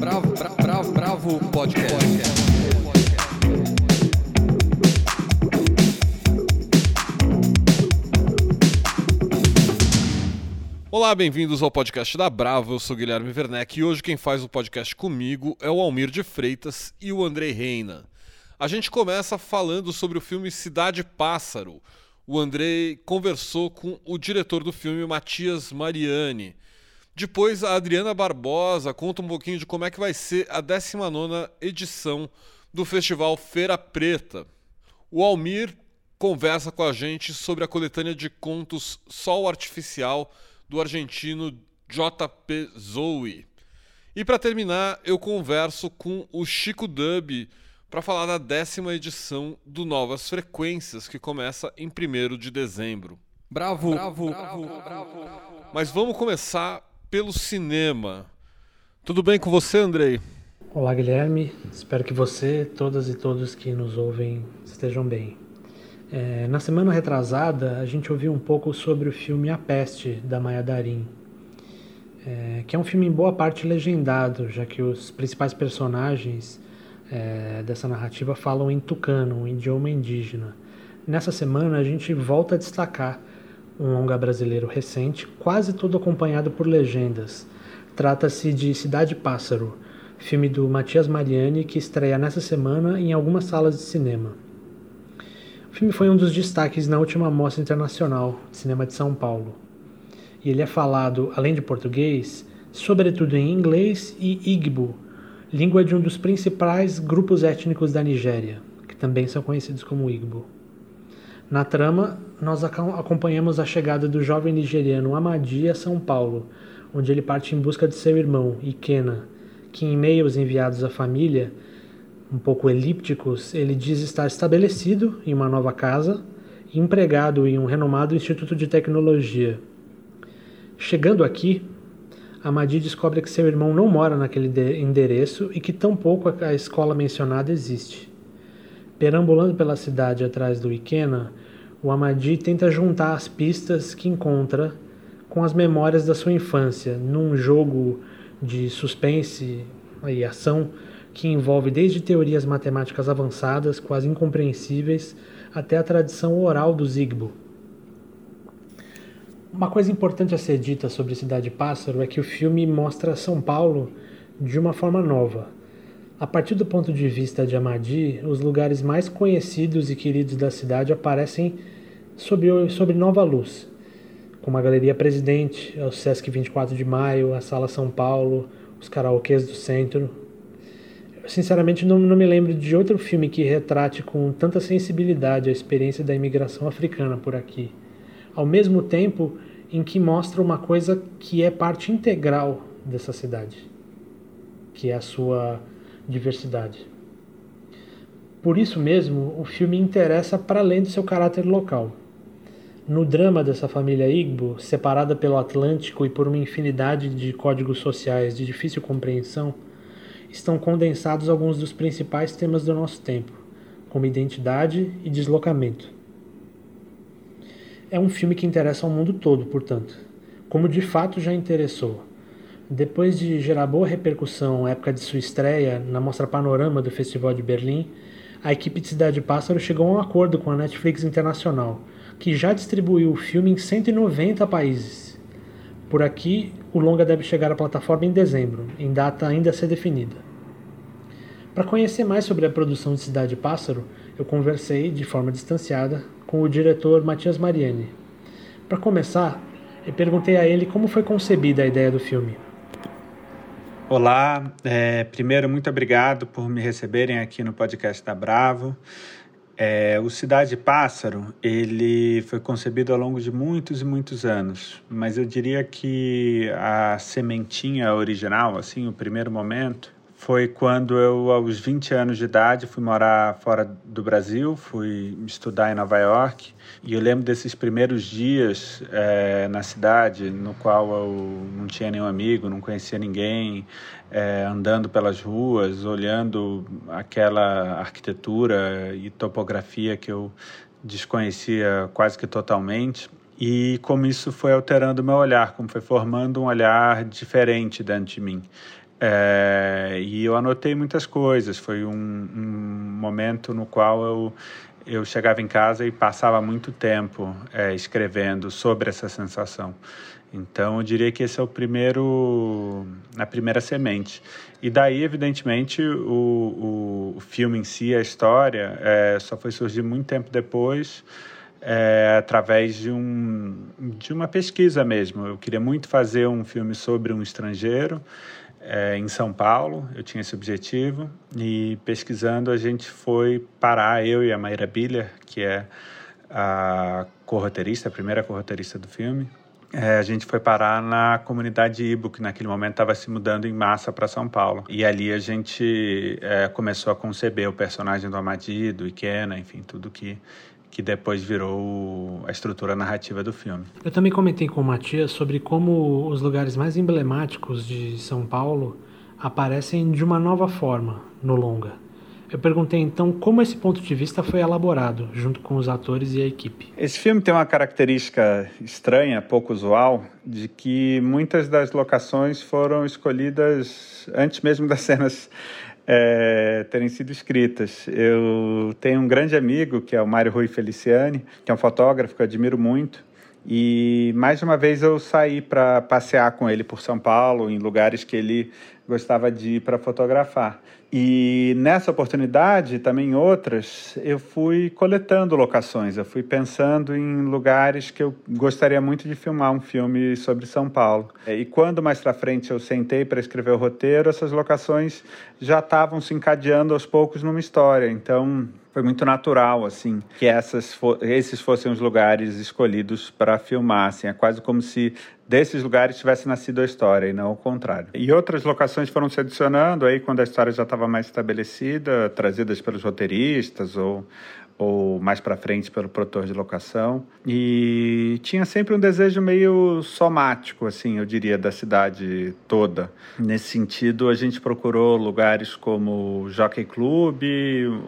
Bravo, bravo, bravo, bravo podcast. Olá, bem-vindos ao podcast da Bravo. Eu sou Guilherme Werneck e hoje quem faz o podcast comigo é o Almir de Freitas e o Andrei Reina. A gente começa falando sobre o filme Cidade Pássaro. O Andrei conversou com o diretor do filme, Matias Mariani. Depois, a Adriana Barbosa conta um pouquinho de como é que vai ser a 19 edição do Festival Feira Preta. O Almir conversa com a gente sobre a coletânea de contos Sol Artificial do argentino J.P. Zoe. E para terminar, eu converso com o Chico Dub, para falar da décima edição do Novas Frequências, que começa em 1 de dezembro. Bravo, bravo, bravo, bravo. Mas vamos começar pelo cinema. Tudo bem com você, Andrei? Olá, Guilherme. Espero que você, todas e todos que nos ouvem, estejam bem. É, na semana retrasada, a gente ouviu um pouco sobre o filme A Peste, da Maya Darin, é, que é um filme em boa parte legendado, já que os principais personagens é, dessa narrativa falam em tucano, um idioma indígena. Nessa semana a gente volta a destacar um longa brasileiro recente, quase todo acompanhado por legendas. Trata-se de Cidade Pássaro, filme do Matias Mariani que estreia nessa semana em algumas salas de cinema. O filme foi um dos destaques na última Mostra Internacional de Cinema de São Paulo. E ele é falado, além de português, sobretudo em inglês e Igbo, língua de um dos principais grupos étnicos da Nigéria, que também são conhecidos como Igbo. Na trama, nós acompanhamos a chegada do jovem nigeriano Amadi a São Paulo, onde ele parte em busca de seu irmão, Ikena, que em e-mails enviados à família, um pouco elípticos, ele diz estar estabelecido em uma nova casa e empregado em um renomado instituto de tecnologia. Chegando aqui, Amadi descobre que seu irmão não mora naquele endereço e que tampouco a escola mencionada existe. Perambulando pela cidade atrás do Ikena, o Amadi tenta juntar as pistas que encontra com as memórias da sua infância, num jogo de suspense e ação que envolve desde teorias matemáticas avançadas, quase incompreensíveis, até a tradição oral do Zigbo. Uma coisa importante a ser dita sobre Cidade Pássaro é que o filme mostra São Paulo de uma forma nova. A partir do ponto de vista de Amadi, os lugares mais conhecidos e queridos da cidade aparecem sob, sob nova luz, como a Galeria Presidente, o Sesc 24 de Maio, a Sala São Paulo, os karaokês do centro. Eu, sinceramente, não, não me lembro de outro filme que retrate com tanta sensibilidade a experiência da imigração africana por aqui ao mesmo tempo em que mostra uma coisa que é parte integral dessa cidade, que é a sua diversidade. Por isso mesmo, o filme interessa para além do seu caráter local. No drama dessa família Igbo, separada pelo Atlântico e por uma infinidade de códigos sociais de difícil compreensão, estão condensados alguns dos principais temas do nosso tempo, como identidade e deslocamento é um filme que interessa ao mundo todo, portanto, como de fato já interessou. Depois de gerar boa repercussão na época de sua estreia na Mostra Panorama do Festival de Berlim, a equipe de Cidade Pássaro chegou a um acordo com a Netflix Internacional, que já distribuiu o filme em 190 países. Por aqui, o longa deve chegar à plataforma em dezembro, em data ainda a ser definida. Para conhecer mais sobre a produção de Cidade Pássaro, eu conversei de forma distanciada com o diretor Matias Mariani. Para começar, eu perguntei a ele como foi concebida a ideia do filme. Olá, é, primeiro muito obrigado por me receberem aqui no podcast da Bravo. É, o Cidade Pássaro ele foi concebido ao longo de muitos e muitos anos, mas eu diria que a sementinha original, assim, o primeiro momento, foi quando eu, aos 20 anos de idade, fui morar fora do Brasil, fui estudar em Nova York. E eu lembro desses primeiros dias é, na cidade, no qual eu não tinha nenhum amigo, não conhecia ninguém, é, andando pelas ruas, olhando aquela arquitetura e topografia que eu desconhecia quase que totalmente e como isso foi alterando meu olhar, como foi formando um olhar diferente dentro de mim É, e eu anotei muitas coisas. Foi um, um, momento no qual eu, eu chegava em casa e passava muito tempo é, escrevendo sobre essa sensação. Então, eu diria que esse é o primeiro, a primeira semente. E daí, evidentemente, o, o, o filme em si, a história, é, só foi surgir muito tempo depois, é, através de, um, de uma pesquisa mesmo. Eu queria muito fazer um filme sobre um estrangeiro é, em São Paulo, eu tinha esse objetivo, e pesquisando a gente foi parar, eu e a Maíra Biller, que é a corroteirista, a primeira corroteirista do filme, é, a gente foi parar na comunidade Ibo, que naquele momento estava se mudando em massa para São Paulo. E ali a gente é, começou a conceber o personagem do Amadi, do Ikena, enfim, tudo que, que depois virou a estrutura narrativa do filme. Eu também comentei com o Matias sobre como os lugares mais emblemáticos de São Paulo aparecem de uma nova forma no longa. Eu perguntei então como esse ponto de vista foi elaborado, junto com os atores e a equipe. Esse filme tem uma característica estranha, pouco usual, de que muitas das locações foram escolhidas antes mesmo das cenas é, terem sido escritas. Eu tenho um grande amigo, que é o Mário Rui Feliciani, que é um fotógrafo que eu admiro muito. E mais uma vez eu saí para passear com ele por São Paulo, em lugares que ele gostava de ir para fotografar. E nessa oportunidade, também outras, eu fui coletando locações, eu fui pensando em lugares que eu gostaria muito de filmar um filme sobre São Paulo. E quando mais para frente eu sentei para escrever o roteiro, essas locações já estavam se encadeando aos poucos numa história. Então, foi muito natural assim que essas esses fossem os lugares escolhidos para filmar assim é quase como se desses lugares tivesse nascido a história e não o contrário. E outras locações foram se adicionando aí quando a história já estava mais estabelecida trazidas pelos roteiristas ou ou mais para frente pelo produtor de locação. E tinha sempre um desejo meio somático, assim, eu diria, da cidade toda. Nesse sentido, a gente procurou lugares como Jockey Club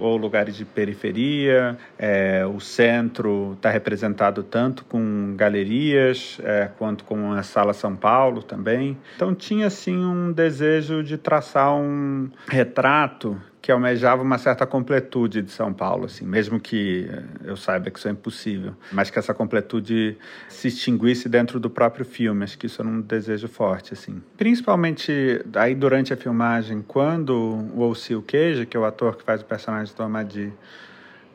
ou lugares de periferia. É, o centro está representado tanto com galerias é, quanto com a Sala São Paulo também. Então tinha, assim, um desejo de traçar um retrato que almejava uma certa completude de São Paulo, assim, mesmo que eh, eu saiba que isso é impossível, mas que essa completude se extinguisse dentro do próprio filme, acho que isso era um desejo forte, assim. Principalmente aí durante a filmagem, quando o Alcil Queijo, que é o ator que faz o personagem do Amadi,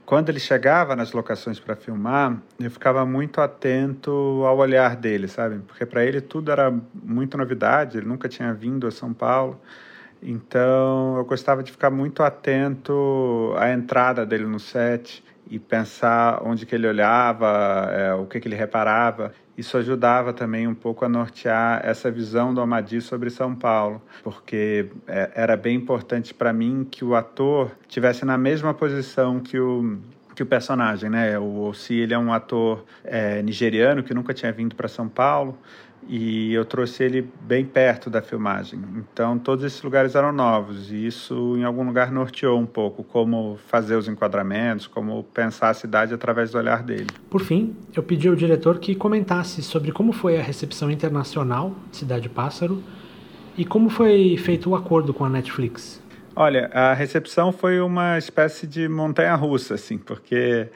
quando ele chegava nas locações para filmar, eu ficava muito atento ao olhar dele, sabe? Porque para ele tudo era muito novidade, ele nunca tinha vindo a São Paulo. Então eu gostava de ficar muito atento à entrada dele no set e pensar onde que ele olhava, é, o que que ele reparava. Isso ajudava também um pouco a nortear essa visão do Amadi sobre São Paulo, porque é, era bem importante para mim que o ator tivesse na mesma posição que o que o personagem, né? O Ossi, ele é um ator é, nigeriano que nunca tinha vindo para São Paulo e eu trouxe ele bem perto da filmagem. Então todos esses lugares eram novos e isso em algum lugar norteou um pouco como fazer os enquadramentos, como pensar a cidade através do olhar dele. Por fim, eu pedi ao diretor que comentasse sobre como foi a recepção internacional Cidade Pássaro e como foi feito o acordo com a Netflix. Olha, a recepção foi uma espécie de montanha-russa, assim, porque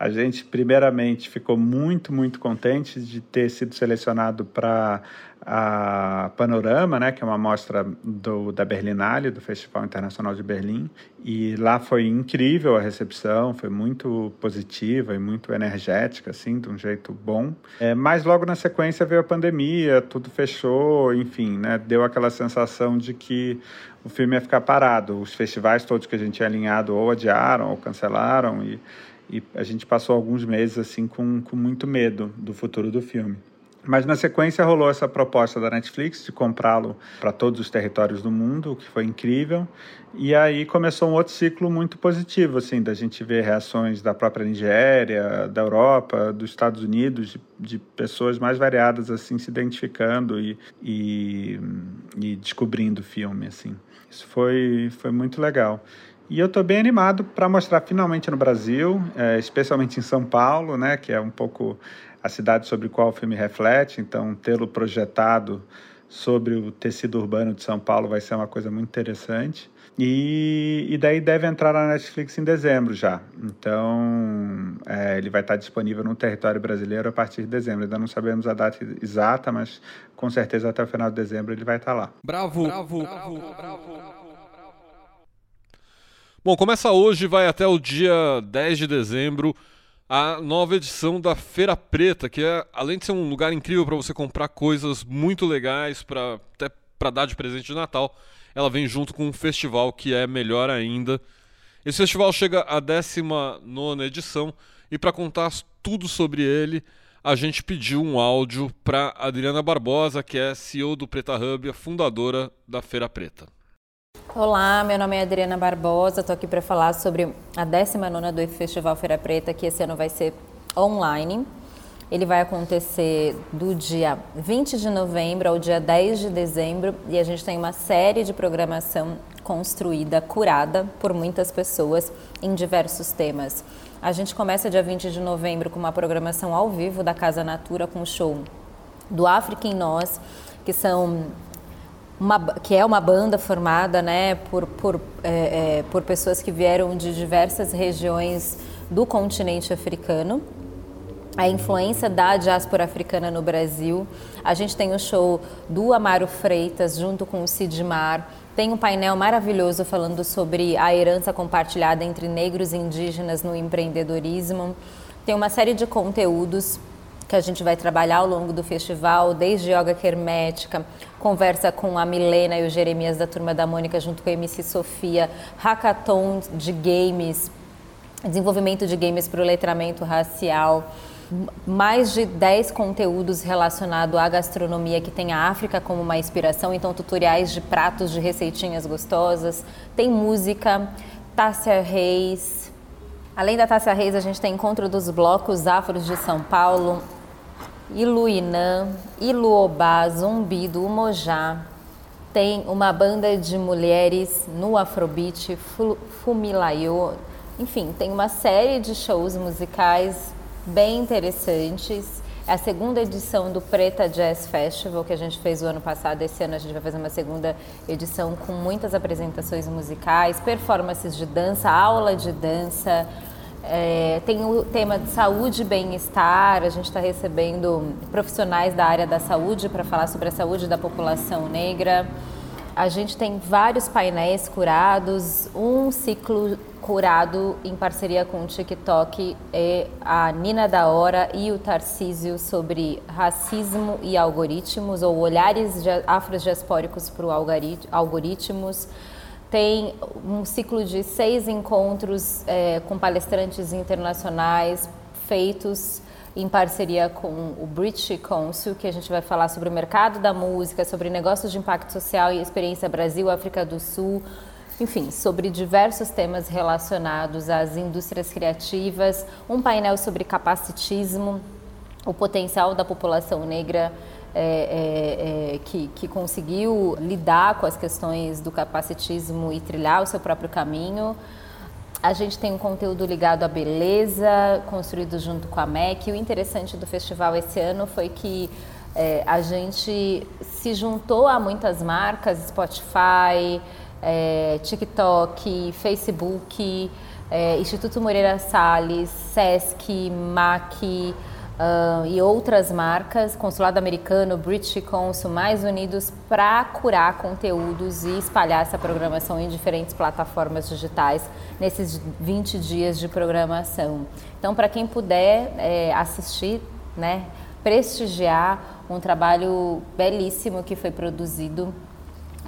a gente, primeiramente, ficou muito, muito contente de ter sido selecionado para a Panorama, né, que é uma mostra do, da Berlinale, do Festival Internacional de Berlim. E lá foi incrível a recepção, foi muito positiva e muito energética, assim, de um jeito bom. É, mas logo na sequência veio a pandemia, tudo fechou, enfim, né, deu aquela sensação de que o filme ia ficar parado. Os festivais todos que a gente tinha alinhado ou adiaram ou cancelaram e e a gente passou alguns meses assim com, com muito medo do futuro do filme. Mas na sequência rolou essa proposta da Netflix de comprá-lo para todos os territórios do mundo, o que foi incrível. E aí começou um outro ciclo muito positivo, assim, da gente ver reações da própria Nigéria, da Europa, dos Estados Unidos, de, de pessoas mais variadas assim se identificando e, e, e descobrindo o filme, assim. Isso foi, foi muito legal. E eu estou bem animado para mostrar finalmente no Brasil, é, especialmente em São Paulo, né, que é um pouco a cidade sobre a qual o filme reflete. Então, tê-lo projetado sobre o tecido urbano de São Paulo vai ser uma coisa muito interessante. E, e daí deve entrar na Netflix em dezembro já. Então, é, ele vai estar disponível no território brasileiro a partir de dezembro. Ainda não sabemos a data exata, mas com certeza até o final de dezembro ele vai estar lá. Bravo, bravo, bravo, bravo. Bom, começa hoje, vai até o dia 10 de dezembro a nova edição da Feira Preta, que é além de ser um lugar incrível para você comprar coisas muito legais para até para dar de presente de Natal, ela vem junto com um festival que é melhor ainda. Esse festival chega à 19 edição e para contar tudo sobre ele, a gente pediu um áudio para Adriana Barbosa, que é CEO do Preta Hub, a fundadora da Feira Preta. Olá, meu nome é Adriana Barbosa, estou aqui para falar sobre a 19 do Festival Feira Preta, que esse ano vai ser online. Ele vai acontecer do dia 20 de novembro ao dia 10 de dezembro e a gente tem uma série de programação construída, curada por muitas pessoas em diversos temas. A gente começa dia 20 de novembro com uma programação ao vivo da Casa Natura com o show do África em Nós, que são uma, que é uma banda formada né, por, por, é, é, por pessoas que vieram de diversas regiões do continente africano. A influência da diáspora africana no Brasil. A gente tem o show do Amaro Freitas junto com o Sidmar. Tem um painel maravilhoso falando sobre a herança compartilhada entre negros e indígenas no empreendedorismo. Tem uma série de conteúdos que a gente vai trabalhar ao longo do festival, desde yoga hermética, conversa com a Milena e o Jeremias da Turma da Mônica, junto com a MC Sofia, hackathon de games, desenvolvimento de games para o letramento racial, mais de 10 conteúdos relacionados à gastronomia que tem a África como uma inspiração, então tutoriais de pratos de receitinhas gostosas, tem música, Tássia Reis. Além da Tássia Reis, a gente tem encontro dos blocos afros de São Paulo, Iluinã, Iluobá, Zumbi do Umojá. Tem uma banda de mulheres no Afrobeat, Fumilayo. Enfim, tem uma série de shows musicais bem interessantes. É a segunda edição do Preta Jazz Festival que a gente fez o ano passado. Esse ano a gente vai fazer uma segunda edição com muitas apresentações musicais, performances de dança, aula de dança, é, tem o tema de saúde e bem-estar, a gente está recebendo profissionais da área da saúde para falar sobre a saúde da população negra. A gente tem vários painéis curados, um ciclo curado em parceria com o TikTok, é a Nina da Hora e o Tarcísio sobre racismo e algoritmos, ou olhares afrodiaspóricos para algoritmos tem um ciclo de seis encontros é, com palestrantes internacionais feitos em parceria com o British Council, que a gente vai falar sobre o mercado da música, sobre negócios de impacto social e experiência Brasil, África do Sul, enfim, sobre diversos temas relacionados às indústrias criativas, um painel sobre capacitismo, o potencial da população negra é, é, é, que, que conseguiu lidar com as questões do capacitismo e trilhar o seu próprio caminho. A gente tem um conteúdo ligado à beleza, construído junto com a MEC. O interessante do festival esse ano foi que é, a gente se juntou a muitas marcas, Spotify, é, TikTok, Facebook, é, Instituto Moreira Salles, Sesc, MAC, uh, e outras marcas, Consulado Americano, British Consul, mais unidos para curar conteúdos e espalhar essa programação em diferentes plataformas digitais nesses 20 dias de programação. Então, para quem puder é, assistir, né, prestigiar um trabalho belíssimo que foi produzido,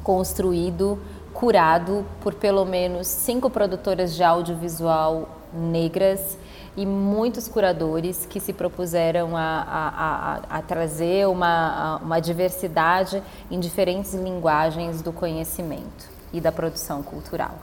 construído, curado por pelo menos cinco produtoras de audiovisual negras e muitos curadores que se propuseram a, a, a, a trazer uma, uma diversidade em diferentes linguagens do conhecimento e da produção cultural.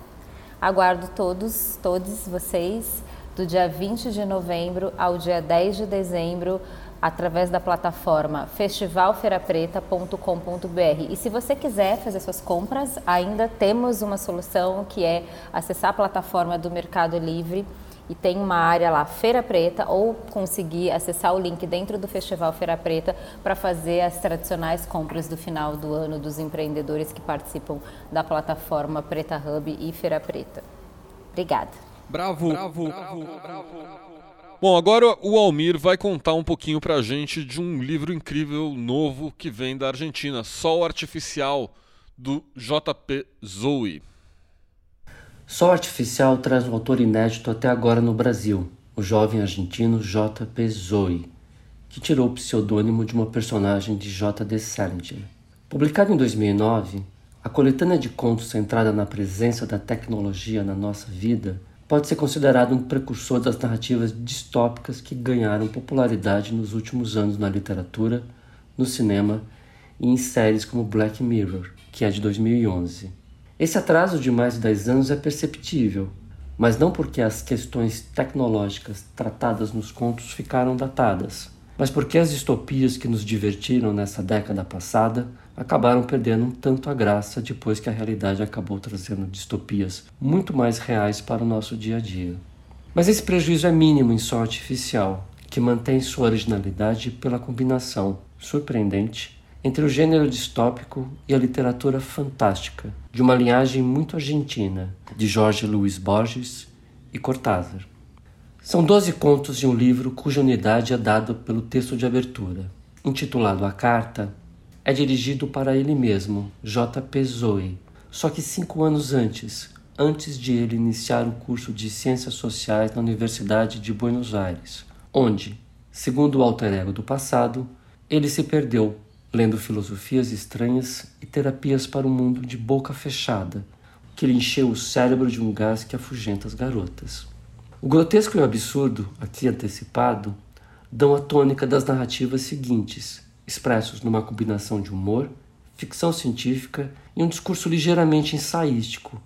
Aguardo todos, todos vocês do dia 20 de novembro ao dia 10 de dezembro através da plataforma festivalfeirapreta.com.br. E se você quiser fazer suas compras, ainda temos uma solução que é acessar a plataforma do Mercado Livre e tem uma área lá, Feira Preta, ou conseguir acessar o link dentro do Festival Feira Preta para fazer as tradicionais compras do final do ano dos empreendedores que participam da plataforma Preta Hub e Feira Preta. Obrigada. Bravo, bravo, bravo, bravo. Bom, agora o Almir vai contar um pouquinho pra gente de um livro incrível novo que vem da Argentina, Sol Artificial, do JP Zoe. Sol Artificial traz um autor inédito até agora no Brasil, o jovem argentino J.P. Zoe, que tirou o pseudônimo de uma personagem de J.D. Salinger. Publicado em 2009, a coletânea de contos centrada na presença da tecnologia na nossa vida pode ser considerado um precursor das narrativas distópicas que ganharam popularidade nos últimos anos na literatura, no cinema e em séries como Black Mirror, que é de 2011. Esse atraso de mais de 10 anos é perceptível, mas não porque as questões tecnológicas tratadas nos contos ficaram datadas, mas porque as distopias que nos divertiram nessa década passada acabaram perdendo um tanto a graça depois que a realidade acabou trazendo distopias muito mais reais para o nosso dia a dia. Mas esse prejuízo é mínimo em som artificial, que mantém sua originalidade pela combinação surpreendente entre o gênero distópico e a literatura fantástica, de uma linhagem muito argentina, de Jorge Luiz Borges e Cortázar. São doze contos de um livro cuja unidade é dada pelo texto de abertura. Intitulado A Carta, é dirigido para ele mesmo, J.P. Zoe, só que cinco anos antes, antes de ele iniciar o curso de Ciências Sociais na Universidade de Buenos Aires, onde, segundo o alter ego do passado, ele se perdeu lendo filosofias estranhas e terapias para o mundo de boca fechada, que lhe encheu o cérebro de um gás que afugenta as garotas. O grotesco e o absurdo, aqui antecipado, dão a tônica das narrativas seguintes, expressos numa combinação de humor, ficção científica e um discurso ligeiramente ensaístico,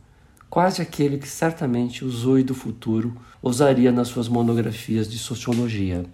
quase aquele que certamente o Zoe do futuro usaria nas suas monografias de sociologia.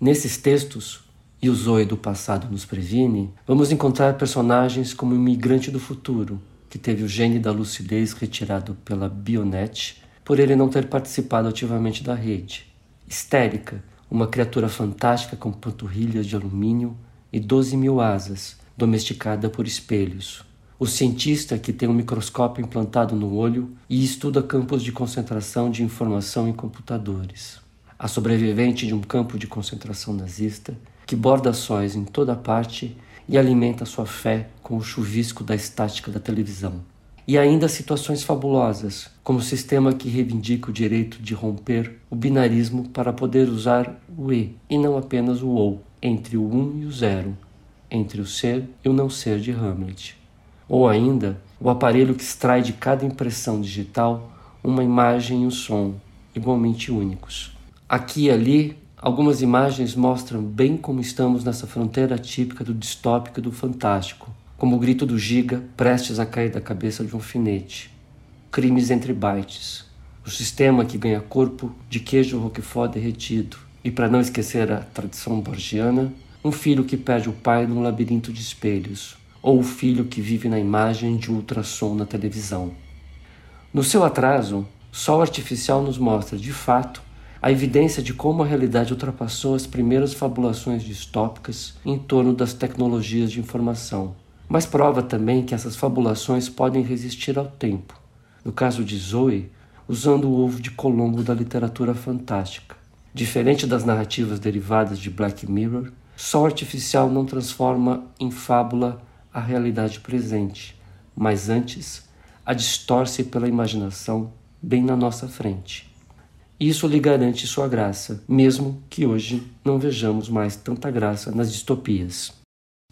Nesses textos, e o Zoe do passado nos previne, vamos encontrar personagens como o imigrante do futuro, que teve o gene da lucidez retirado pela Bionet por ele não ter participado ativamente da rede. Histérica, uma criatura fantástica com panturrilhas de alumínio e 12 mil asas, domesticada por espelhos. O cientista que tem um microscópio implantado no olho e estuda campos de concentração de informação em computadores. A sobrevivente de um campo de concentração nazista que borda sóis em toda parte e alimenta sua fé com o chuvisco da estática da televisão. E ainda situações fabulosas, como o sistema que reivindica o direito de romper o binarismo para poder usar o E e não apenas o OU, entre o 1 um e o 0, entre o ser e o não ser de Hamlet. Ou ainda, o aparelho que extrai de cada impressão digital uma imagem e um som, igualmente únicos. Aqui e ali Algumas imagens mostram bem como estamos nessa fronteira típica do distópico e do fantástico, como o grito do giga prestes a cair da cabeça de um finete. Crimes entre bytes. O sistema que ganha corpo de queijo roquefort derretido. E para não esquecer a tradição borgiana, um filho que perde o pai num labirinto de espelhos, ou o filho que vive na imagem de ultrassom na televisão. No seu atraso, Sol Artificial nos mostra, de fato, a evidência de como a realidade ultrapassou as primeiras fabulações distópicas em torno das tecnologias de informação, mas prova também que essas fabulações podem resistir ao tempo. No caso de Zoe, usando o ovo de Colombo da literatura fantástica. Diferente das narrativas derivadas de Black Mirror, Sol Artificial não transforma em fábula a realidade presente, mas antes a distorce pela imaginação bem na nossa frente. Isso lhe garante sua graça, mesmo que hoje não vejamos mais tanta graça nas distopias.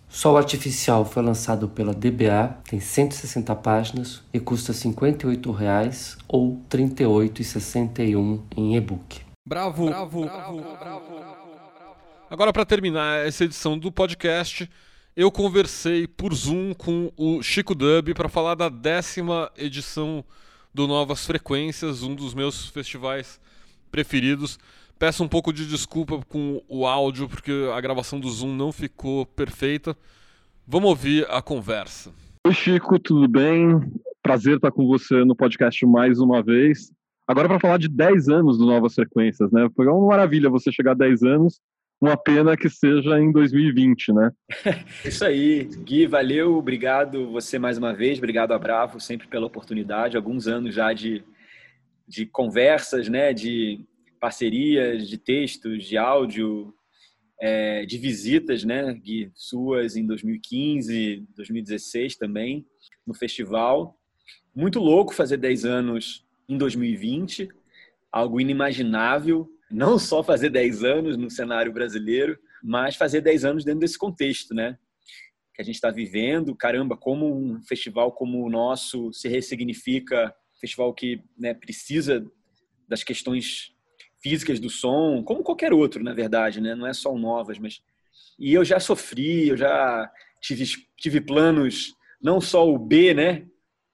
Sol Artificial foi lançado pela DBA, tem 160 páginas e custa R$ 58,00 ou R$ 38,61 em e-book. Bravo, bravo, bravo, bravo. Agora, para terminar essa edição do podcast, eu conversei por Zoom com o Chico Dub para falar da décima edição do Novas Frequências, um dos meus festivais preferidos. Peço um pouco de desculpa com o áudio, porque a gravação do Zoom não ficou perfeita. Vamos ouvir a conversa. Oi, Chico, tudo bem? Prazer estar com você no podcast mais uma vez. Agora, para falar de 10 anos do Novas Frequências, né? Foi uma maravilha você chegar a 10 anos, uma pena que seja em 2020, né? Isso aí, Gui, valeu, obrigado você mais uma vez, obrigado a Bravo sempre pela oportunidade, alguns anos já de, de conversas, né? De parcerias, de textos, de áudio, é, de visitas, né, Gui, suas em 2015, 2016 também, no festival. Muito louco fazer 10 anos em 2020, algo inimaginável, não só fazer 10 anos no cenário brasileiro, mas fazer 10 anos dentro desse contexto, né? Que a gente está vivendo. Caramba, como um festival como o nosso se ressignifica, festival que né, precisa das questões físicas do som, como qualquer outro, na verdade, né? Não é só o Novas, mas e eu já sofri, eu já tive tive planos, não só o B, né?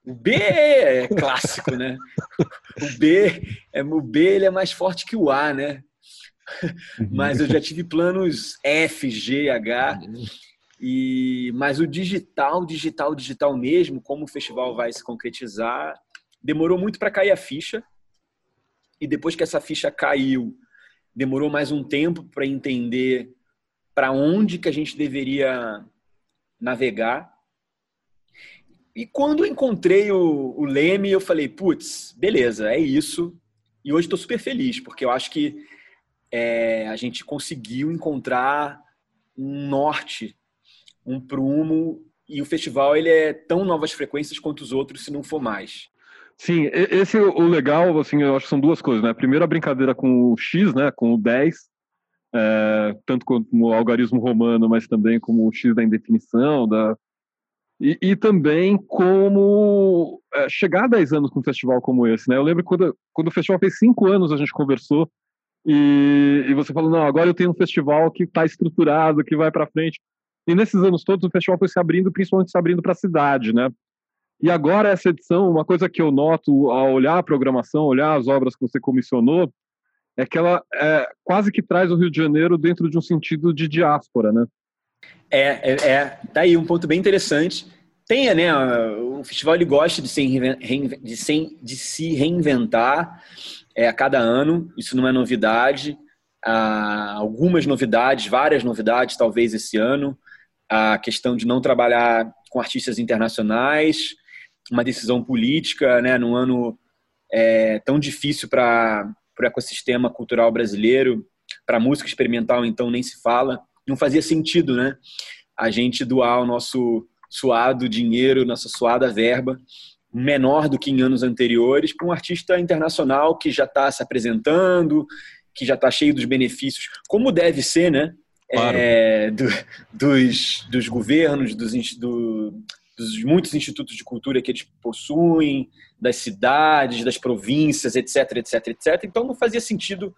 O B é clássico, né? O B é o B ele é mais forte que o A, né? Mas eu já tive planos F, G, H. E mas o digital, digital, digital mesmo, como o festival vai se concretizar, demorou muito para cair a ficha e depois que essa ficha caiu, demorou mais um tempo para entender para onde que a gente deveria navegar. E quando encontrei o, o Leme, eu falei, putz, beleza, é isso. E hoje estou super feliz, porque eu acho que é, a gente conseguiu encontrar um norte, um prumo, e o festival ele é tão novas frequências quanto os outros, se não for mais. Sim, esse o legal, assim, eu acho que são duas coisas, né? Primeiro a brincadeira com o X, né? Com o 10, é, tanto como o algarismo romano, mas também como o X da indefinição, da... E, e também como é, chegar a 10 anos com um festival como esse, né? Eu lembro quando, quando o festival fez 5 anos, a gente conversou e, e você falou, não, agora eu tenho um festival que está estruturado, que vai para frente. E nesses anos todos o festival foi se abrindo, principalmente se abrindo para a cidade, né? E agora, essa edição, uma coisa que eu noto ao olhar a programação, olhar as obras que você comissionou, é que ela é, quase que traz o Rio de Janeiro dentro de um sentido de diáspora, né? É, é, é tá aí um ponto bem interessante. Tem, né? O festival ele gosta de se, de se, de se reinventar é, a cada ano. Isso não é novidade. Há algumas novidades, várias novidades, talvez esse ano. A questão de não trabalhar com artistas internacionais, uma decisão política, né, num ano é, tão difícil para o ecossistema cultural brasileiro, para a música experimental, então, nem se fala. Não fazia sentido, né? A gente doar o nosso suado dinheiro, nossa suada verba, menor do que em anos anteriores, para um artista internacional que já está se apresentando, que já está cheio dos benefícios, como deve ser, né? Claro. É, do, dos, dos governos, dos, do, dos muitos institutos de cultura que eles possuem, das cidades, das províncias, etc, etc, etc. Então não fazia sentido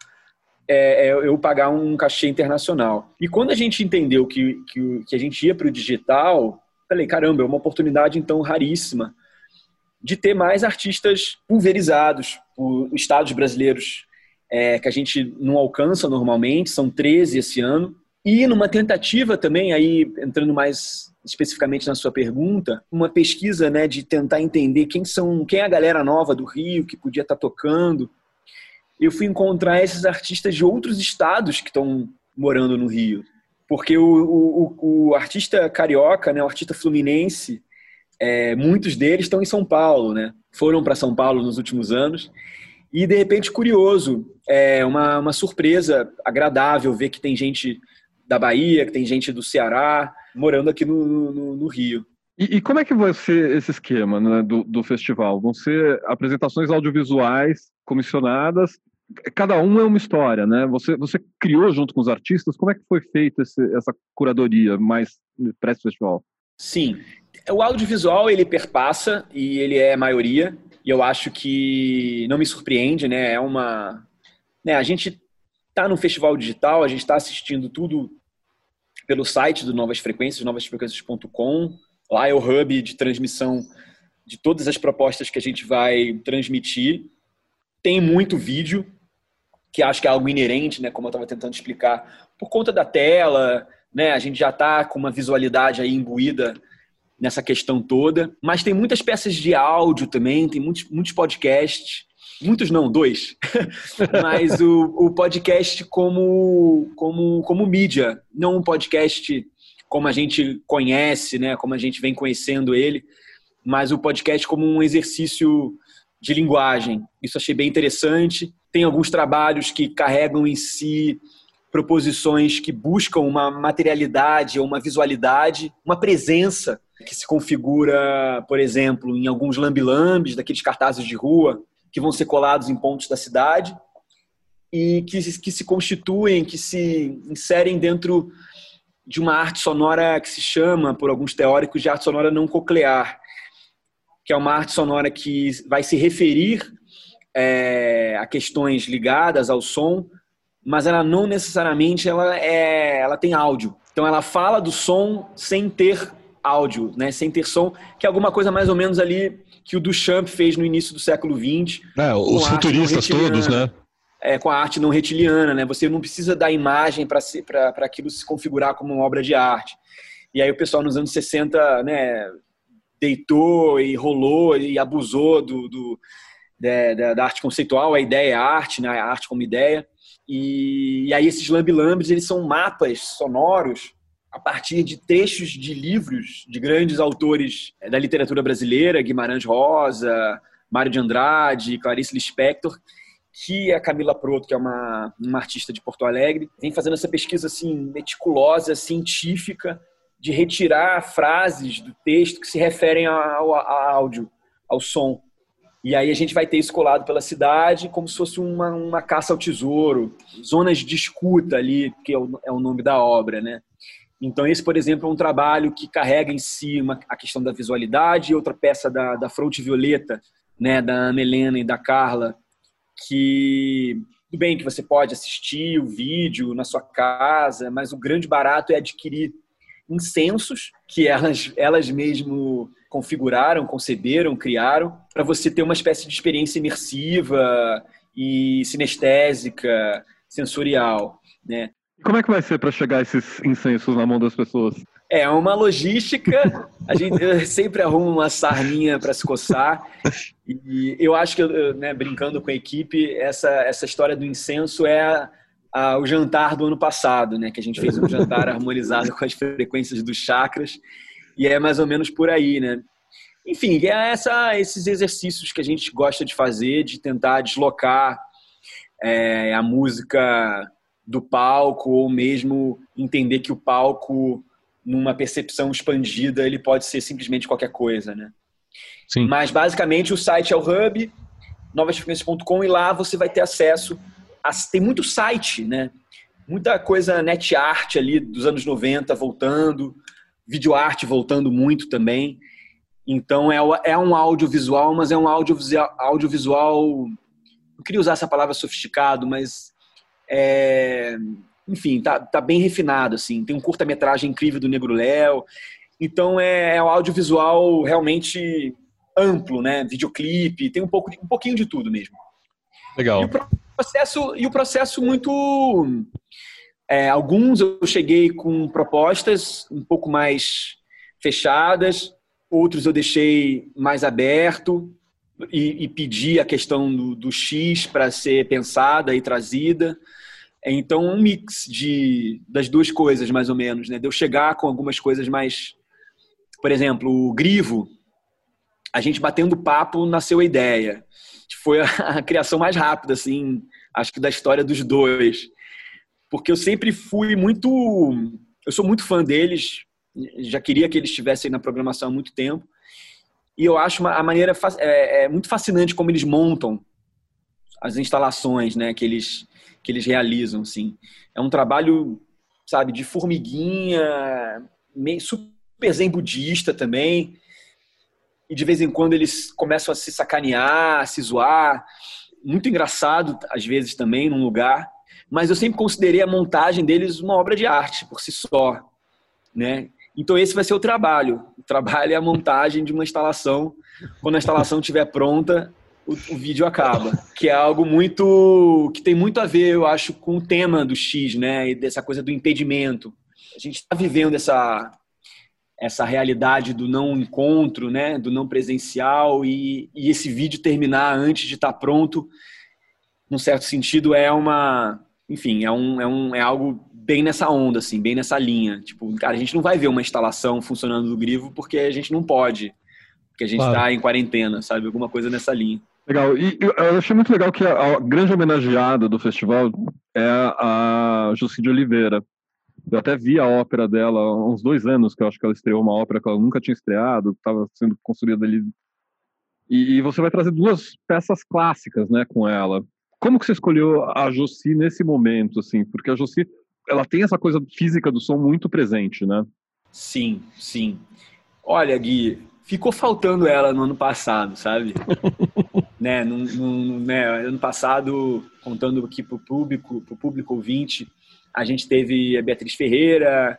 é, é eu pagar um cachê internacional. E quando a gente entendeu que, que, que a gente ia para o digital, falei, caramba, é uma oportunidade então raríssima de ter mais artistas pulverizados por estados brasileiros é, que a gente não alcança normalmente, são 13 esse ano. E numa tentativa também, aí entrando mais especificamente na sua pergunta, uma pesquisa né, de tentar entender quem são, quem é a galera nova do Rio que podia estar tocando. Eu fui encontrar esses artistas de outros estados que estão morando no Rio. Porque o, o, o artista carioca, né, o artista fluminense, é, muitos deles estão em São Paulo, né? Foram para São Paulo nos últimos anos. E, de repente, curioso, é uma, uma surpresa agradável ver que tem gente da Bahia, que tem gente do Ceará, morando aqui no, no, no Rio. E, e, como é que vai ser esse esquema né, do, do festival? Vão ser apresentações audiovisuais comissionadas, cada um é uma história, né? Você, você criou junto com os artistas, como é que foi feita essa curadoria mais para esse festival? Sim, o audiovisual ele perpassa e ele é a maioria, e eu acho que não me surpreende, né? É uma. Né, a gente está no festival digital, a gente está assistindo tudo pelo site do Novas Frequências, novasfrequências.com. Lá é o hub de transmissão de todas as propostas que a gente vai transmitir. Tem muito vídeo, que acho que é algo inerente, né, como eu estava tentando explicar, por conta da tela, né, a gente já está com uma visualidade aí imbuída nessa questão toda, mas tem muitas peças de áudio também, tem muitos, muitos podcasts, muitos não, dois, mas o, o podcast como, como, como mídia, não um podcast como a gente conhece, né, como a gente vem conhecendo ele, mas o podcast como um exercício de linguagem. Isso achei bem interessante. Tem alguns trabalhos que carregam em si proposições que buscam uma materialidade ou uma visualidade, uma presença que se configura, por exemplo, em alguns lambilambes, daqueles cartazes de rua, que vão ser colados em pontos da cidade e que, que se constituem, que se inserem dentro de uma arte sonora que se chama, por alguns teóricos, de arte sonora não coclear, que é uma arte sonora que vai se referir é, a questões ligadas ao som, mas ela não necessariamente ela, é, ela tem áudio. Então ela fala do som sem ter áudio, né? sem ter som, que é alguma coisa mais ou menos ali que o Duchamp fez no início do século XX. É, os futuristas todos, né? É, com a arte não retiliana, né? Você não precisa da imagem para aquilo se configurar como uma obra de arte. E aí o pessoal nos anos 60, né, deitou e rolou e abusou do, do da, da, arte conceitual, a ideia é arte, né? a arte como ideia. E, e aí esses lambi-lambis, eles são mapas sonoros a partir de trechos de livros de grandes autores é, da literatura brasileira, Guimarães Rosa, Mário de Andrade, Clarice Lispector, que a Camila Proto, que é uma, uma artista de Porto Alegre, vem fazendo essa pesquisa assim meticulosa, científica, de retirar frases do texto que se referem ao, ao áudio, ao som. E aí a gente vai ter isso colado pela cidade como se fosse uma, uma caça ao tesouro, zonas de escuta ali, que é o, é o nome da obra, né? Então, esse, por exemplo, é um trabalho que carrega em si uma, a questão da visualidade, outra peça da, da Fronte Violeta, né, da Ana Helena e da Carla, que tudo bem que você pode assistir o vídeo na sua casa, mas o grande barato é adquirir incensos que elas, elas mesmo configuraram, conceberam, criaram, para você ter uma espécie de experiência imersiva e sinestésica, sensorial, né? Como é que vai ser para chegar esses incensos na mão das pessoas? É uma logística. A gente sempre arruma uma sarninha para se coçar. E eu acho que, né, brincando com a equipe, essa, essa história do incenso é a, a, o jantar do ano passado, né? Que a gente fez um jantar harmonizado com as frequências dos chakras. E é mais ou menos por aí, né? Enfim, é essa, esses exercícios que a gente gosta de fazer, de tentar deslocar é, a música do palco ou mesmo entender que o palco numa percepção expandida ele pode ser simplesmente qualquer coisa, né? Sim. Mas basicamente o site é o hub novasfrequências.com e lá você vai ter acesso a, tem muito site, né? Muita coisa net art ali dos anos 90 voltando, vídeo arte voltando muito também. Então é, é um audiovisual, mas é um audiovisual, audiovisual não queria usar essa palavra sofisticado, mas é, enfim, tá, tá bem refinado, assim. Tem um curta-metragem incrível do Negro Léo. Então é, é um audiovisual realmente amplo, né? Videoclipe, tem um, pouco, um pouquinho de tudo mesmo. Legal. E o processo, e o processo muito. É, alguns eu cheguei com propostas um pouco mais fechadas, outros eu deixei mais aberto e, e pedi a questão do, do X para ser pensada e trazida. Então, um mix de, das duas coisas, mais ou menos. Né? De eu chegar com algumas coisas mais. Por exemplo, o Grivo, a gente batendo papo, nasceu a ideia. Foi a, a criação mais rápida, assim, acho que da história dos dois. Porque eu sempre fui muito. Eu sou muito fã deles, já queria que eles estivessem na programação há muito tempo. E eu acho uma, a maneira é, é, muito fascinante como eles montam as instalações, né, que eles que eles realizam, assim. É um trabalho, sabe, de formiguinha, meio super zen budista também. E de vez em quando eles começam a se sacanear, a se zoar. Muito engraçado, às vezes, também, num lugar. Mas eu sempre considerei a montagem deles uma obra de arte, por si só. Né? Então esse vai ser o trabalho. O trabalho é a montagem de uma instalação. Quando a instalação estiver pronta, o, o, vídeo acaba. Que é algo muito. que tem muito a ver, eu acho, com o tema do X, né? E dessa coisa do impedimento. A gente está vivendo essa, essa realidade do não encontro, né, do não presencial e, e esse vídeo terminar antes de estar tá pronto, num certo sentido é uma, enfim, é um, é um é algo bem nessa onda assim, bem nessa linha. Tipo, cara, a gente não vai ver uma instalação funcionando do Grivo porque a gente não pode, porque a gente está claro. em quarentena, sabe, alguma coisa nessa linha. Legal. E eu achei muito legal que a, a grande homenageada do festival é a Jussi de Oliveira. Eu até vi a ópera dela há uns dois anos, que eu acho que ela estreou uma ópera que ela nunca tinha estreado, estava sendo construída ali. E, você vai trazer duas peças clássicas, né, com ela. Como que você escolheu a Josi nesse momento, assim? Porque a Josi, ela tem essa coisa física do som muito presente, né? Sim, sim. Olha, Gui, ficou faltando ela no ano passado, sabe? né, no, no, né, ano passado, contando aqui para o público, pro público ouvinte, a gente teve a Beatriz Ferreira,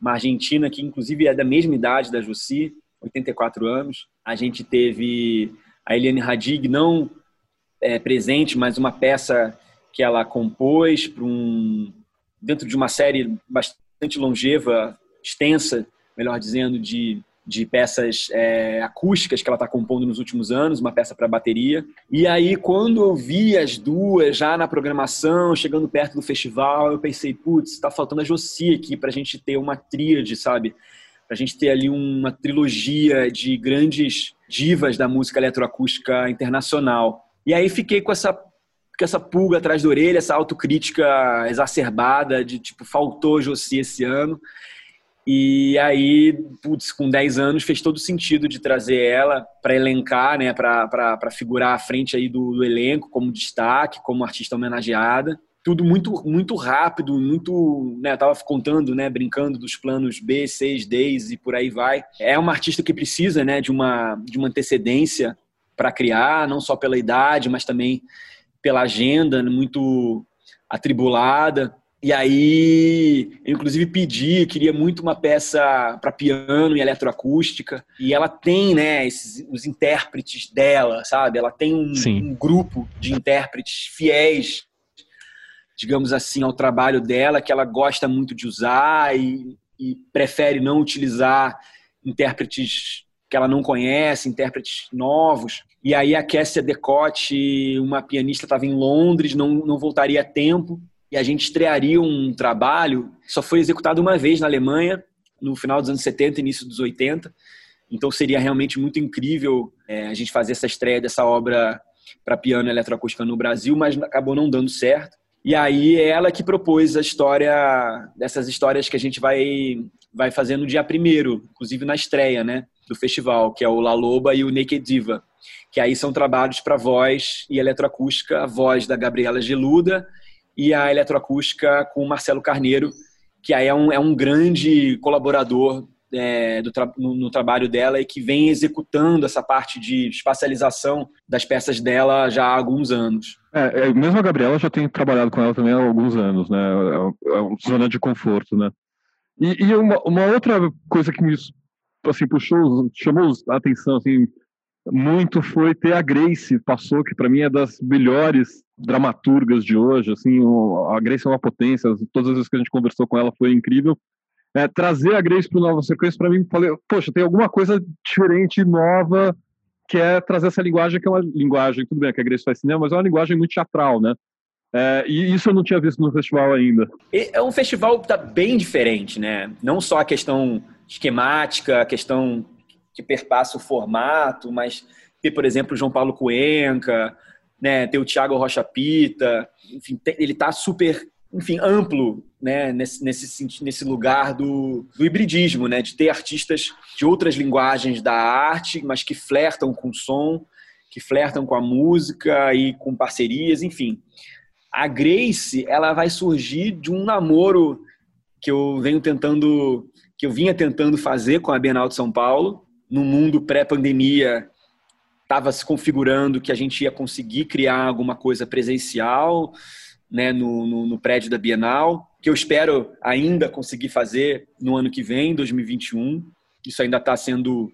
uma argentina que inclusive é da mesma idade da Jussi, 84 anos. A gente teve a Eliane Radig, não é, presente, mas uma peça que ela compôs para um dentro de uma série bastante longeva, extensa, melhor dizendo, de de peças é, acústicas que ela está compondo nos últimos anos, uma peça para bateria. E aí, quando eu vi as duas já na programação, chegando perto do festival, eu pensei, putz, está faltando a Josi aqui para a gente ter uma tríade, sabe? Para a gente ter ali uma trilogia de grandes divas da música eletroacústica internacional. E aí fiquei com essa com essa pulga atrás da orelha, essa autocrítica exacerbada de tipo, faltou Josi esse ano. E aí, putz, com 10 anos fez todo sentido de trazer ela para elencar, né, para figurar à frente aí do, do, elenco como destaque, como artista homenageada. Tudo muito muito rápido, muito, né, eu tava contando, né, brincando dos planos B, 6, Ds e por aí vai. É uma artista que precisa, né, de uma de uma antecedência para criar, não só pela idade, mas também pela agenda muito atribulada. E aí, eu inclusive pedi, queria muito uma peça para piano e eletroacústica. E ela tem, né, esses, os intérpretes dela, sabe? Ela tem um, um grupo de intérpretes fiéis, digamos assim, ao trabalho dela, que ela gosta muito de usar e, e prefere não utilizar intérpretes que ela não conhece, intérpretes novos. E aí a Kessia Decote, uma pianista, estava em Londres, não, não voltaria a tempo e a gente estrearia um trabalho só foi executado uma vez na Alemanha, no final dos anos 70, início dos 80. Então seria realmente muito incrível é, a gente fazer essa estreia dessa obra para piano eletroacústica no Brasil, mas acabou não dando certo. E aí é ela que propôs a história, dessas histórias que a gente vai, vai fazer no dia primeiro, inclusive na estreia né, do festival, que é o La Loba e o Naked Diva, que aí são trabalhos para voz e eletroacústica, a voz da Gabriela Geluda e a eletroacústica com o Marcelo Carneiro, que aí é um, é um grande colaborador é, tra no, no, trabalho dela e que vem executando essa parte de espacialização das peças dela já há alguns anos. É, é, mesmo a Gabriela já tem trabalhado com ela também há alguns anos, né? É, é uma zona de conforto, né? E, e uma, uma, outra coisa que me assim, puxou, chamou a atenção, assim, muito foi ter a Grace passou, que para mim é das melhores dramaturgas de hoje. Assim, a Grace é uma potência. Todas as vezes que a gente conversou com ela foi incrível. É, trazer a Grace para Nova Sequência para mim, falei, poxa, tem alguma coisa diferente, nova, que é trazer essa linguagem que é uma linguagem, tudo bem, que a Grace faz cinema, mas é uma linguagem muito teatral, né? É, e isso eu não tinha visto no festival ainda. É um festival que está bem diferente, né? Não só a questão esquemática, a questão que perpassa o formato, mas ter, por exemplo, o João Paulo Cuenca, né, ter o Thiago Rocha Pita, enfim, ele está super, enfim, amplo, né, nesse, nesse, nesse lugar do, do hibridismo, né, de ter artistas de outras linguagens da arte, mas que flertam com o som, que flertam com a música e com parcerias, enfim. A Grace, ela vai surgir de um namoro que eu venho tentando, que eu vinha tentando fazer com a Bienal de São Paulo, no mundo pré-pandemia estava se configurando que a gente ia conseguir criar alguma coisa presencial né, no, no, no, prédio da Bienal, que eu espero ainda conseguir fazer no ano que vem, 2021. Isso ainda está sendo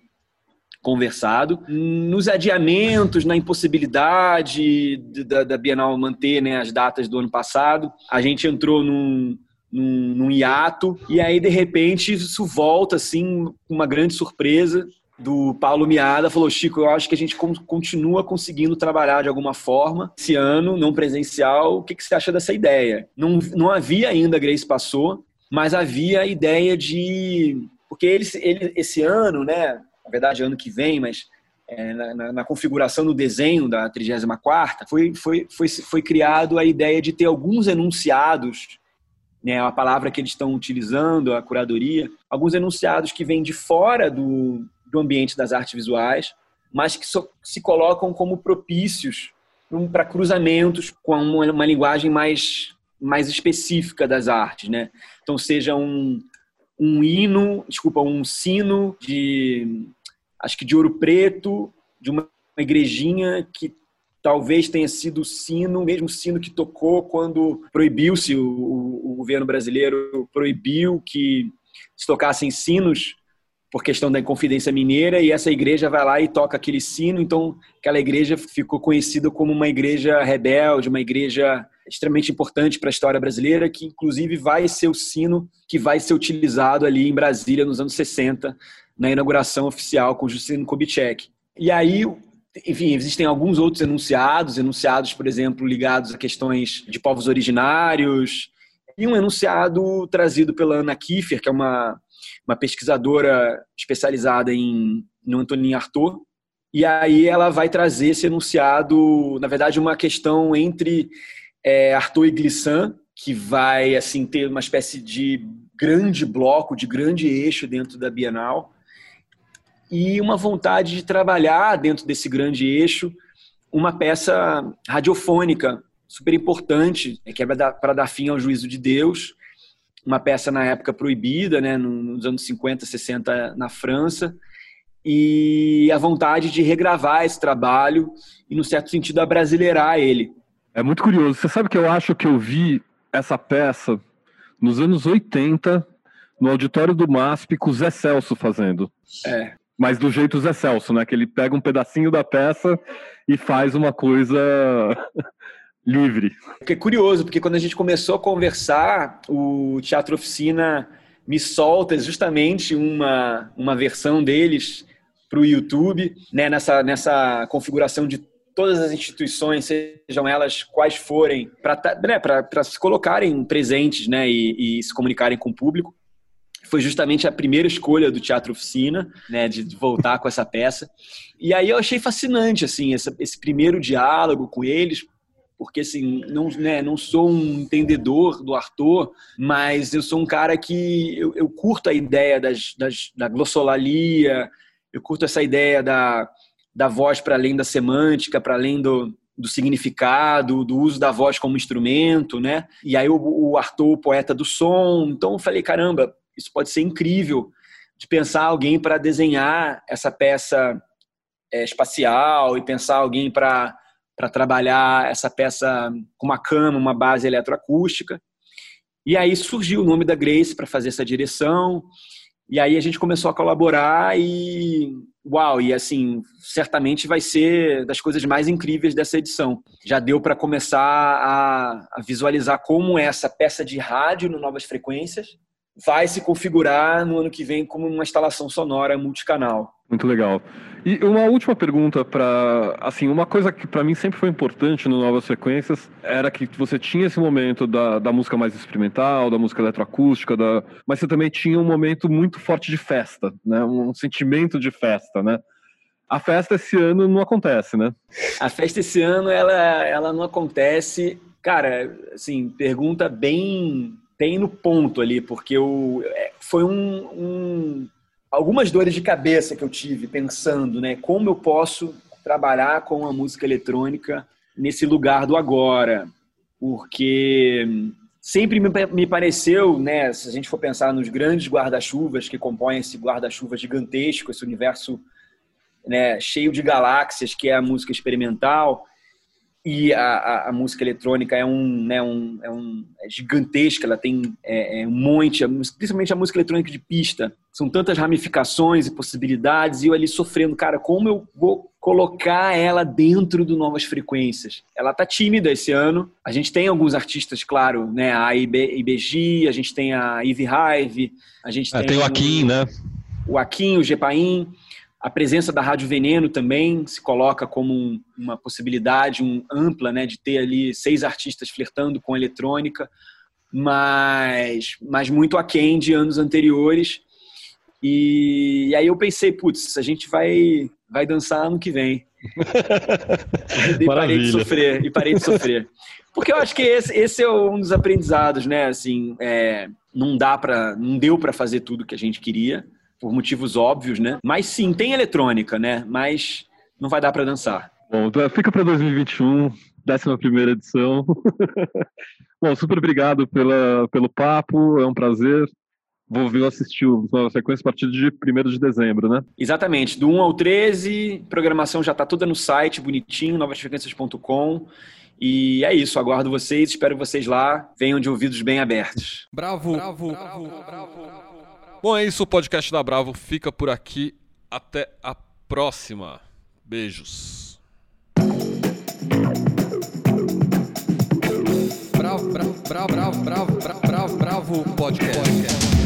conversado. Nos adiamentos, na impossibilidade da, da Bienal manter né, as datas do ano passado, a gente entrou num, num, num hiato, e aí de repente isso volta assim, uma grande surpresa do Paulo Miada, falou: Chico, eu acho que a gente continua conseguindo trabalhar de alguma forma esse ano, não presencial. O que, que você acha dessa ideia? Não, não havia ainda Grace Passou, mas havia a ideia de. Porque ele, ele, esse ano, né? Na verdade, ano que vem, mas é, na, na, configuração do desenho da 34 foi, foi, foi, foi criado a ideia de ter alguns enunciados né, a palavra que eles estão utilizando, a curadoria, alguns enunciados que vêm de fora do, do ambiente das artes visuais, mas que se colocam como propícios para cruzamentos com uma, uma, linguagem mais, mais específica das artes, né? Então, seja um, um hino, desculpa, um sino de, acho que de ouro preto, de uma igrejinha que talvez tenha sido o sino, o mesmo sino que tocou quando proibiu-se, o, o, governo brasileiro proibiu que se tocassem sinos por questão da Inconfidência Mineira, e essa igreja vai lá e toca aquele sino, então aquela igreja ficou conhecida como uma igreja rebelde, uma igreja extremamente importante para a história brasileira, que inclusive vai ser o sino que vai ser utilizado ali em Brasília nos anos 60, na inauguração oficial com Juscelino Kubitschek. E aí, enfim, existem alguns outros enunciados, enunciados, por exemplo, ligados a questões de povos originários, e um enunciado trazido pela Ana Kiefer, que é uma, uma pesquisadora especializada em no Antonin Artaud, e aí ela vai trazer esse enunciado, na verdade, uma questão entre é, Artaud e Glissant, que vai assim ter uma espécie de grande bloco, de grande eixo dentro da Bienal, e uma vontade de trabalhar dentro desse grande eixo uma peça radiofônica super importante, né, que é para dar fim ao juízo de Deus, uma peça na época proibida, né, nos anos 50, 60 na França, e a vontade de regravar esse trabalho e, no certo sentido, abrasileirar ele. É muito curioso. Você sabe que eu acho que eu vi essa peça nos anos 80 no auditório do MASP com o Zé Celso fazendo. É mas do jeito Zé Celso, né? Que ele pega um pedacinho da peça e faz uma coisa livre. É curioso, porque quando a gente começou a conversar, o Teatro Oficina me solta justamente uma, uma versão deles para o YouTube, né? Nessa, nessa configuração de todas as instituições, sejam elas quais forem, para né, se colocarem presentes né, e, e se comunicarem com o público foi justamente a primeira escolha do Teatro Oficina, né, de voltar com essa peça. E aí eu achei fascinante, assim, esse primeiro diálogo com eles, porque assim, não, né, não sou um entendedor do Arthur, mas eu sou um cara que eu, eu curto a ideia das, das, da glossolalia, eu curto essa ideia da, da voz para além da semântica, para além do, do significado, do uso da voz como instrumento, né? E aí o, o Arthur, o poeta do som, então eu falei, caramba, isso pode ser incrível de pensar alguém para desenhar essa peça é, espacial e pensar alguém para para trabalhar essa peça com uma cama, uma base eletroacústica. E aí surgiu o nome da Grace para fazer essa direção. E aí a gente começou a colaborar e uau, e assim, certamente vai ser das coisas mais incríveis dessa edição. Já deu para começar a, a, visualizar como essa peça de rádio no Novas Frequências vai se configurar no ano que vem como uma instalação sonora multicanal. Muito legal. E uma última pergunta para, assim, uma coisa que para mim sempre foi importante no Novas Frequências era que você tinha esse momento da, da música mais experimental, da música eletroacústica, da, mas você também tinha um momento muito forte de festa, né? Um sentimento de festa, né? A festa esse ano não acontece, né? A festa esse ano ela, ela não acontece. Cara, assim, pergunta bem bem no ponto ali, porque eu, é, foi um, um, algumas dores de cabeça que eu tive pensando, né? Como eu posso trabalhar com a música eletrônica nesse lugar do agora, porque sempre me, pareceu, né? Se a gente for pensar nos grandes guarda-chuvas que compõem esse guarda-chuva gigantesco, esse universo né, cheio de galáxias que é a música experimental, e a, a, música eletrônica é um, né, um, é um é gigantesca, ela tem é, é um monte, principalmente a música eletrônica de pista, são tantas ramificações e possibilidades, e eu ali sofrendo, cara, como eu vou colocar ela dentro do Novas Frequências? Ela tá tímida esse ano, a gente tem alguns artistas, claro, né, a IB, IBG, a gente tem a Eve Hive, a gente é, tem, tem o Akin, né? O Akin, o Gepain, a presença da Rádio Veneno também se coloca como um, uma possibilidade um, ampla, né, de ter ali seis artistas flertando com eletrônica, mas, mas muito aquém de anos anteriores. E, e aí eu pensei, putz, a gente vai, vai dançar ano que vem. e parei de sofrer, e parei de sofrer. Porque eu acho que esse, esse é um dos aprendizados, né? Assim, é, não dá para, não deu para fazer tudo que a gente queria por motivos óbvios, né? Mas sim, tem eletrônica, né? Mas não vai dar para dançar. Bom, então fica para 2021, 11 edição. Bom, super obrigado pela, pelo papo, é um prazer. Vou vir assistir a sequência a partir de 1 de dezembro, né? Exatamente, do 1 ao 13, programação já está toda no site, bonitinho, novasfrequências.com. E é isso, aguardo vocês, espero vocês lá, venham de ouvidos bem abertos. Bravo, bravo, bravo, bravo. Bom, é isso. O podcast da Bravo fica por aqui. Até a próxima. Beijos. Bravo, bravo, bravo, bravo, bravo, bravo, bravo, podcast.